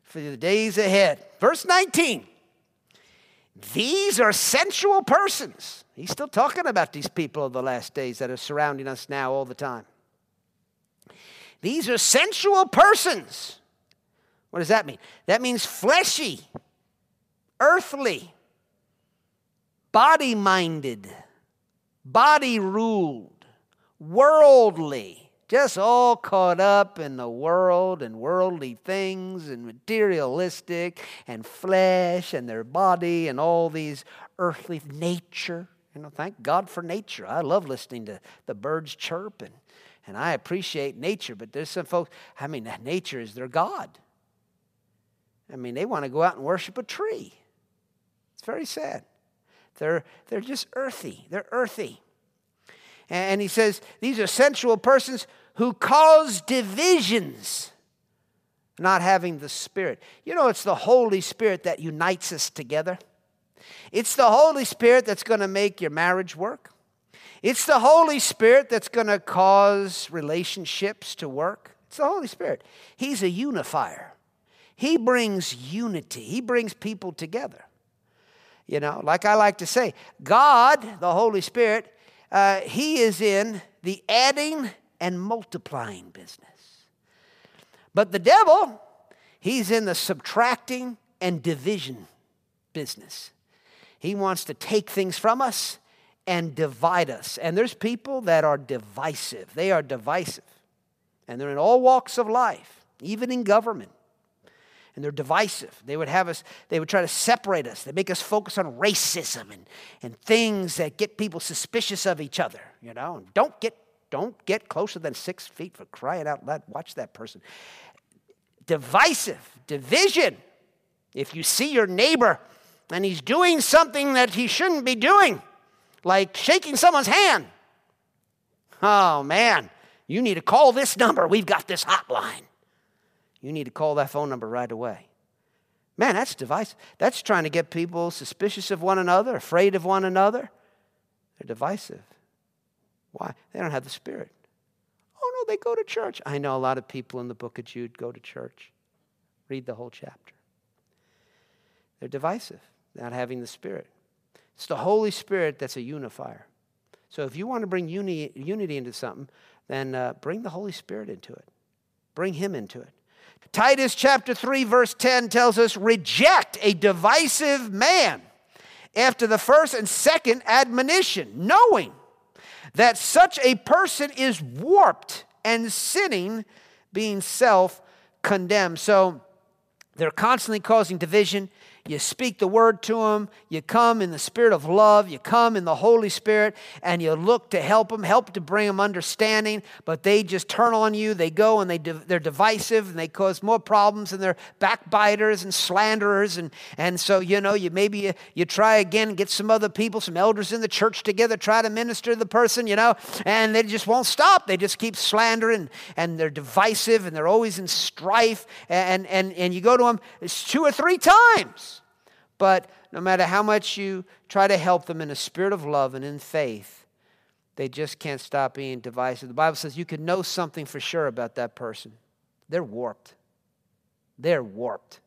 for the days ahead. Verse 19. These are sensual persons. He's still talking about these people of the last days that are surrounding us now all the time. These are sensual persons. What does that mean? That means fleshy, earthly, body minded, body ruled, worldly just all caught up in the world and worldly things and materialistic and flesh and their body and all these earthly nature. You know, thank God for nature. I love listening to the birds chirp and, and I appreciate nature, but there's some folks, I mean, nature is their God. I mean, they want to go out and worship a tree. It's very sad. They're, they're just earthy. They're earthy. And he says, these are sensual persons who cause divisions, not having the Spirit. You know, it's the Holy Spirit that unites us together. It's the Holy Spirit that's going to make your marriage work. It's the Holy Spirit that's going to cause relationships to work. It's the Holy Spirit. He's a unifier. He brings unity, He brings people together. You know, like I like to say, God, the Holy Spirit, uh, He is in the adding and multiplying business. But the devil, he's in the subtracting and division business. He wants to take things from us and divide us. And there's people that are divisive. They are divisive. And they're in all walks of life, even in government. And they're divisive. They would have us, they would try to separate us. They make us focus on racism and, and things that get people suspicious of each other, you know. And don't get don't get closer than six feet for crying out loud. Watch that person. Divisive, division. If you see your neighbor and he's doing something that he shouldn't be doing, like shaking someone's hand, oh man, you need to call this number. We've got this hotline. You need to call that phone number right away. Man, that's divisive. That's trying to get people suspicious of one another, afraid of one another. They're divisive. Why? They don't have the Spirit. Oh, no, they go to church. I know a lot of people in the book of Jude go to church. Read the whole chapter. They're divisive, not having the Spirit. It's the Holy Spirit that's a unifier. So if you want to bring uni- unity into something, then uh, bring the Holy Spirit into it. Bring Him into it. Titus chapter 3, verse 10 tells us reject a divisive man after the first and second admonition, knowing that such a person is warped and sinning, being self condemned. So they're constantly causing division. You speak the word to them. You come in the spirit of love. You come in the Holy Spirit and you look to help them, help to bring them understanding. But they just turn on you. They go and they they're divisive and they cause more problems and they're backbiters and slanderers. And, and so, you know, you maybe you, you try again get some other people, some elders in the church together, try to minister to the person, you know, and they just won't stop. They just keep slandering and they're divisive and they're always in strife. And, and, and you go to them two or three times. But no matter how much you try to help them in a spirit of love and in faith, they just can't stop being divisive. The Bible says you can know something for sure about that person. They're warped. They're warped.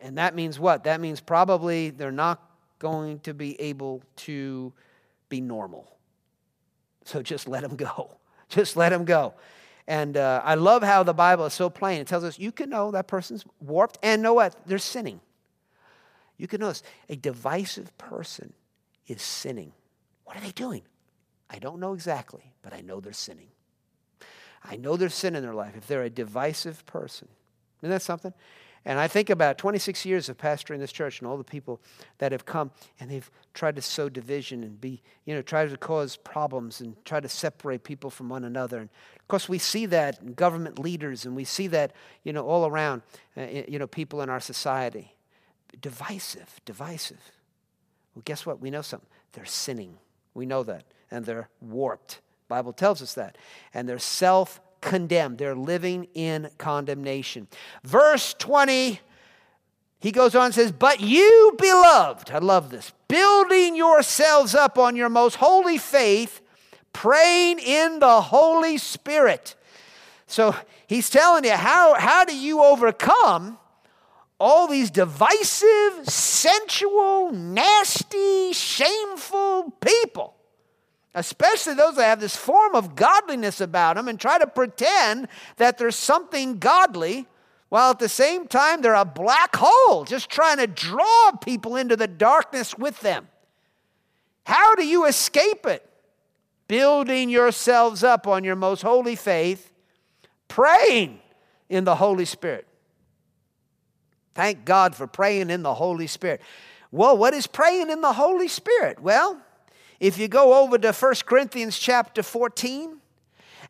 And that means what? That means probably they're not going to be able to be normal. So just let them go. Just let them go. And uh, I love how the Bible is so plain. It tells us you can know that person's warped and know what? They're sinning. You can notice a divisive person is sinning. What are they doing? I don't know exactly, but I know they're sinning. I know there's sin in their life if they're a divisive person. Isn't that something? And I think about 26 years of pastoring this church and all the people that have come and they've tried to sow division and be, you know, try to cause problems and try to separate people from one another. And of course, we see that in government leaders and we see that, you know, all around, uh, you know, people in our society. Divisive, divisive. Well, guess what? We know something. They're sinning. We know that. And they're warped. Bible tells us that. And they're self condemned. They're living in condemnation. Verse 20, he goes on and says, But you, beloved, I love this, building yourselves up on your most holy faith, praying in the Holy Spirit. So he's telling you, how, how do you overcome all these divisive, sensual, nasty, shameful people? especially those that have this form of godliness about them and try to pretend that there's something godly while at the same time they're a black hole just trying to draw people into the darkness with them. How do you escape it? Building yourselves up on your most holy faith, praying in the Holy Spirit. Thank God for praying in the Holy Spirit. Well, what is praying in the Holy Spirit? Well, if you go over to 1 Corinthians chapter 14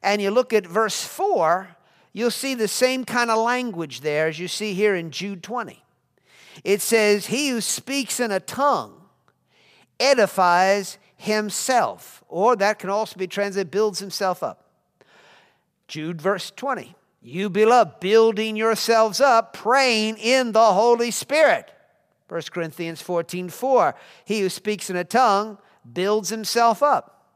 and you look at verse 4, you'll see the same kind of language there as you see here in Jude 20. It says, He who speaks in a tongue edifies himself, or that can also be translated, builds himself up. Jude verse 20. You beloved, building yourselves up, praying in the Holy Spirit. 1 Corinthians 14 4. He who speaks in a tongue builds himself up.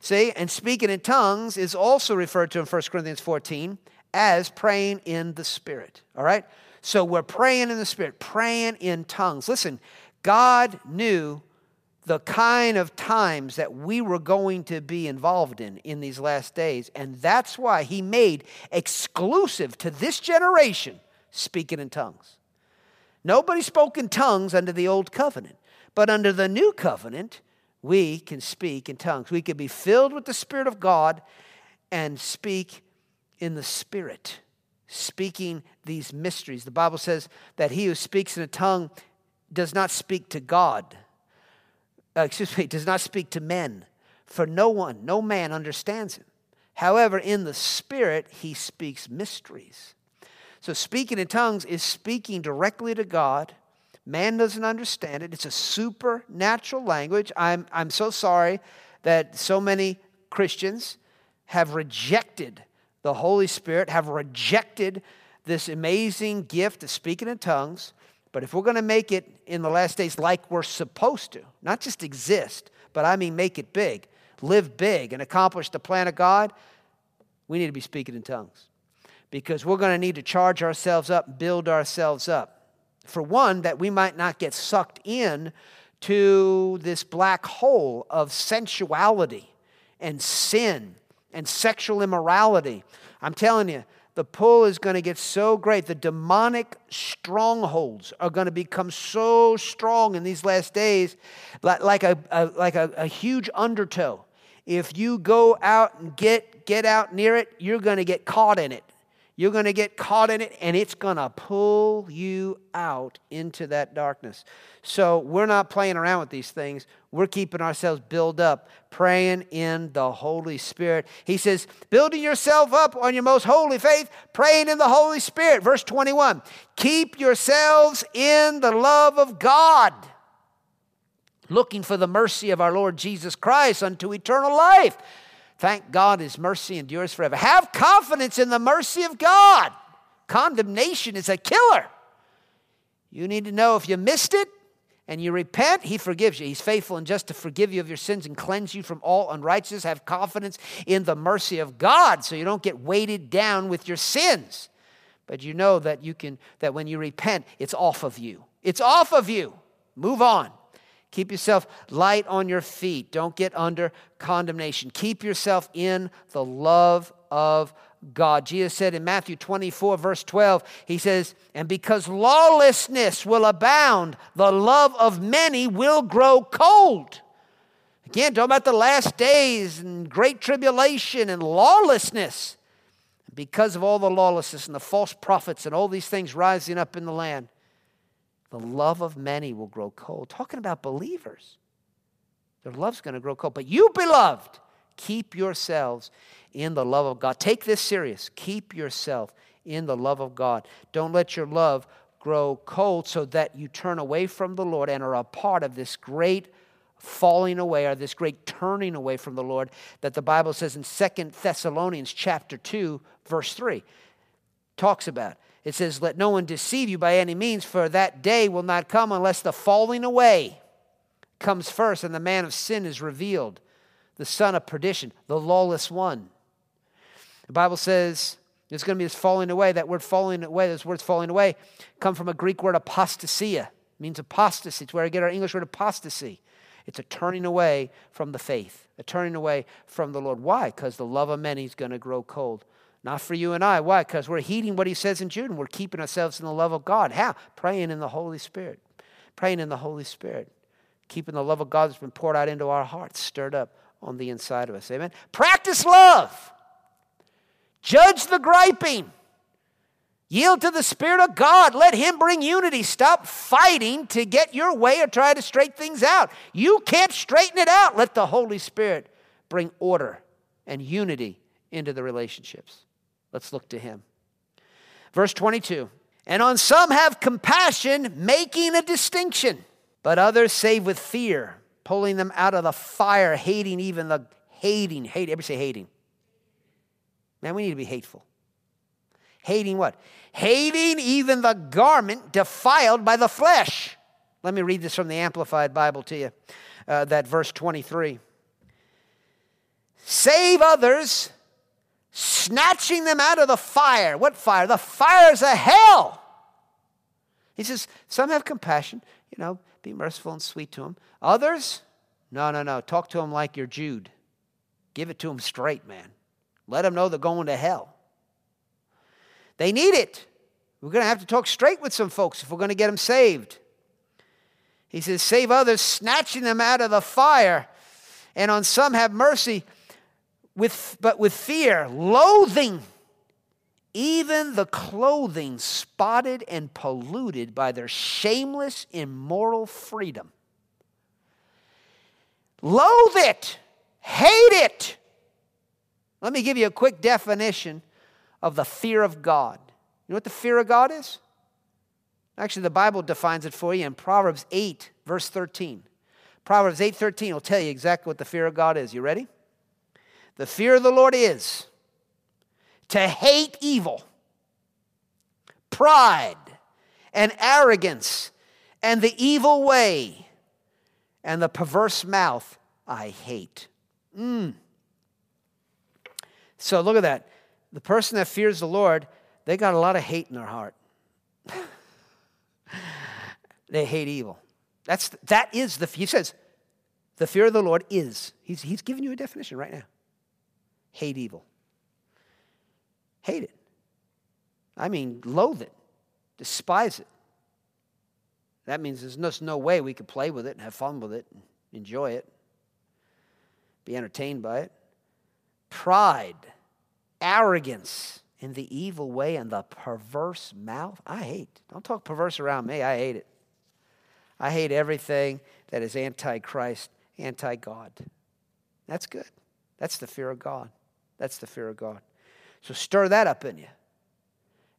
See, and speaking in tongues is also referred to in 1 Corinthians 14 as praying in the Spirit. All right? So we're praying in the Spirit, praying in tongues. Listen, God knew the kind of times that we were going to be involved in in these last days. And that's why He made exclusive to this generation speaking in tongues. Nobody spoke in tongues under the old covenant, but under the new covenant, we can speak in tongues. We can be filled with the Spirit of God and speak in the Spirit, speaking these mysteries. The Bible says that he who speaks in a tongue does not speak to God, uh, excuse me, does not speak to men, for no one, no man understands him. However, in the Spirit, he speaks mysteries. So, speaking in tongues is speaking directly to God Man doesn't understand it. It's a supernatural language. I'm, I'm so sorry that so many Christians have rejected the Holy Spirit, have rejected this amazing gift of speaking in tongues. But if we're going to make it in the last days like we're supposed to, not just exist, but I mean make it big, live big, and accomplish the plan of God, we need to be speaking in tongues. Because we're going to need to charge ourselves up, build ourselves up. For one, that we might not get sucked in to this black hole of sensuality and sin and sexual immorality. I'm telling you, the pull is going to get so great. The demonic strongholds are going to become so strong in these last days, like a, a like a, a huge undertow. If you go out and get, get out near it, you're going to get caught in it. You're going to get caught in it and it's going to pull you out into that darkness. So we're not playing around with these things. We're keeping ourselves built up, praying in the Holy Spirit. He says, building yourself up on your most holy faith, praying in the Holy Spirit. Verse 21 Keep yourselves in the love of God, looking for the mercy of our Lord Jesus Christ unto eternal life. Thank God his mercy endures forever. Have confidence in the mercy of God. Condemnation is a killer. You need to know if you missed it and you repent, he forgives you. He's faithful and just to forgive you of your sins and cleanse you from all unrighteousness. Have confidence in the mercy of God so you don't get weighted down with your sins. But you know that you can that when you repent, it's off of you. It's off of you. Move on. Keep yourself light on your feet. Don't get under condemnation. Keep yourself in the love of God. Jesus said in Matthew 24, verse 12, He says, And because lawlessness will abound, the love of many will grow cold. Again, talking about the last days and great tribulation and lawlessness. because of all the lawlessness and the false prophets and all these things rising up in the land, the love of many will grow cold. Talking about believers. Their love's going to grow cold. But you, beloved, keep yourselves in the love of God. Take this serious. Keep yourself in the love of God. Don't let your love grow cold so that you turn away from the Lord and are a part of this great falling away or this great turning away from the Lord that the Bible says in Second Thessalonians chapter 2 verse 3 talks about. It says let no one deceive you by any means for that day will not come unless the falling away comes first and the man of sin is revealed the son of perdition the lawless one. The Bible says there's going to be this falling away. That word falling away, those words falling away, come from a Greek word apostasia. It means apostasy. It's where I get our English word apostasy. It's a turning away from the faith, a turning away from the Lord. Why? Because the love of many is going to grow cold. Not for you and I. Why? Because we're heeding what he says in Jude and we're keeping ourselves in the love of God. How? Praying in the Holy Spirit. Praying in the Holy Spirit. Keeping the love of God that's been poured out into our hearts, stirred up on the inside of us. Amen. Practice love. Judge the griping. Yield to the Spirit of God. Let Him bring unity. Stop fighting to get your way or try to straighten things out. You can't straighten it out. Let the Holy Spirit bring order and unity into the relationships. Let's look to Him. Verse 22 And on some have compassion, making a distinction, but others save with fear, pulling them out of the fire, hating even the hating. Hate, everybody say hating. Man, we need to be hateful. Hating what? Hating even the garment defiled by the flesh. Let me read this from the Amplified Bible to you, uh, that verse 23. Save others, snatching them out of the fire. What fire? The fires of hell. He says, some have compassion, you know, be merciful and sweet to them. Others, no, no, no. Talk to them like you're Jude. Give it to them straight, man. Let them know they're going to hell. They need it. We're going to have to talk straight with some folks if we're going to get them saved. He says, Save others, snatching them out of the fire, and on some have mercy, with, but with fear, loathing even the clothing spotted and polluted by their shameless, immoral freedom. Loathe it, hate it. Let me give you a quick definition of the fear of God. You know what the fear of God is? Actually, the Bible defines it for you in Proverbs 8, verse 13. Proverbs 8 13 will tell you exactly what the fear of God is. You ready? The fear of the Lord is to hate evil, pride, and arrogance, and the evil way, and the perverse mouth I hate. Mm. So look at that the person that fears the Lord, they got a lot of hate in their heart. they hate evil. That's that is the he says, the fear of the Lord is. He's he's giving you a definition right now. Hate evil. Hate it. I mean, loathe it, despise it. That means there's no, no way we could play with it and have fun with it and enjoy it, be entertained by it. Pride arrogance in the evil way and the perverse mouth. I hate. Don't talk perverse around me. I hate it. I hate everything that is anti Christ, anti God. That's good. That's the fear of God. That's the fear of God. So stir that up in you.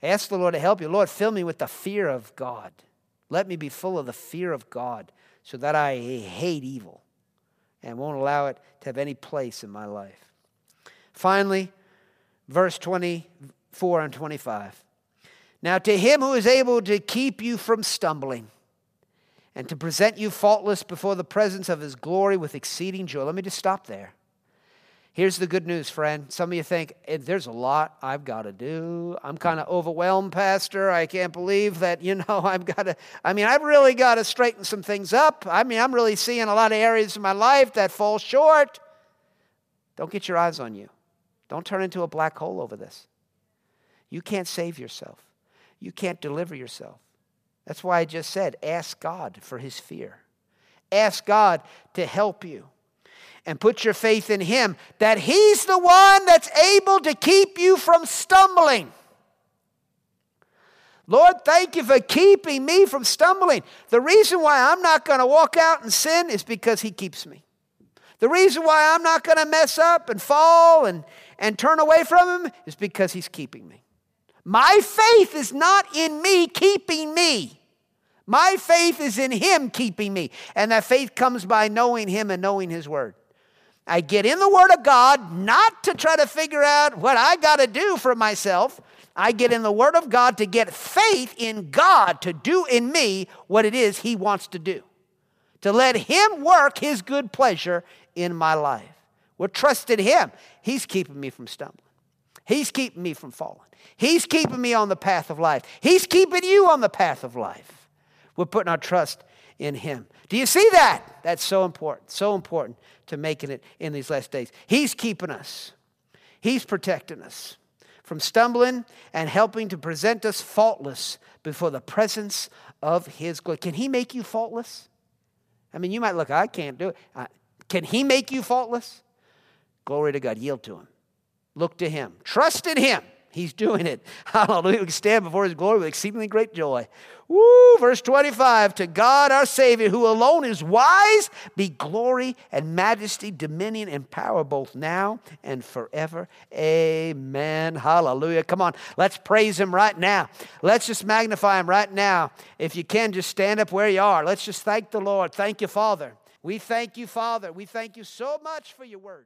Ask the Lord to help you. Lord, fill me with the fear of God. Let me be full of the fear of God so that I hate evil and won't allow it to have any place in my life. Finally, verse 24 and 25. Now, to him who is able to keep you from stumbling and to present you faultless before the presence of his glory with exceeding joy. Let me just stop there. Here's the good news, friend. Some of you think, eh, there's a lot I've got to do. I'm kind of overwhelmed, Pastor. I can't believe that, you know, I've got to, I mean, I've really got to straighten some things up. I mean, I'm really seeing a lot of areas in my life that fall short. Don't get your eyes on you. Don't turn into a black hole over this. You can't save yourself, you can't deliver yourself. That's why I just said ask God for his fear, ask God to help you. And put your faith in Him, that He's the one that's able to keep you from stumbling. Lord, thank you for keeping me from stumbling. The reason why I'm not going to walk out and sin is because He keeps me. The reason why I'm not going to mess up and fall and, and turn away from Him is because He's keeping me. My faith is not in me keeping me. My faith is in Him keeping me. And that faith comes by knowing Him and knowing His Word. I get in the Word of God not to try to figure out what I got to do for myself. I get in the Word of God to get faith in God to do in me what it is He wants to do, to let Him work His good pleasure in my life. We're trusting Him. He's keeping me from stumbling, He's keeping me from falling, He's keeping me on the path of life, He's keeping you on the path of life. We're putting our trust in Him. Do you see that? That's so important, so important to making it in these last days. He's keeping us, He's protecting us from stumbling and helping to present us faultless before the presence of His glory. Can He make you faultless? I mean, you might look, I can't do it. Uh, can He make you faultless? Glory to God. Yield to Him. Look to Him. Trust in Him. He's doing it. Hallelujah. We stand before His glory with exceedingly great joy. Woo, verse 25 To God our Savior, who alone is wise, be glory and majesty, dominion and power both now and forever. Amen. Hallelujah. Come on, let's praise Him right now. Let's just magnify Him right now. If you can, just stand up where you are. Let's just thank the Lord. Thank you, Father. We thank you, Father. We thank you so much for your word.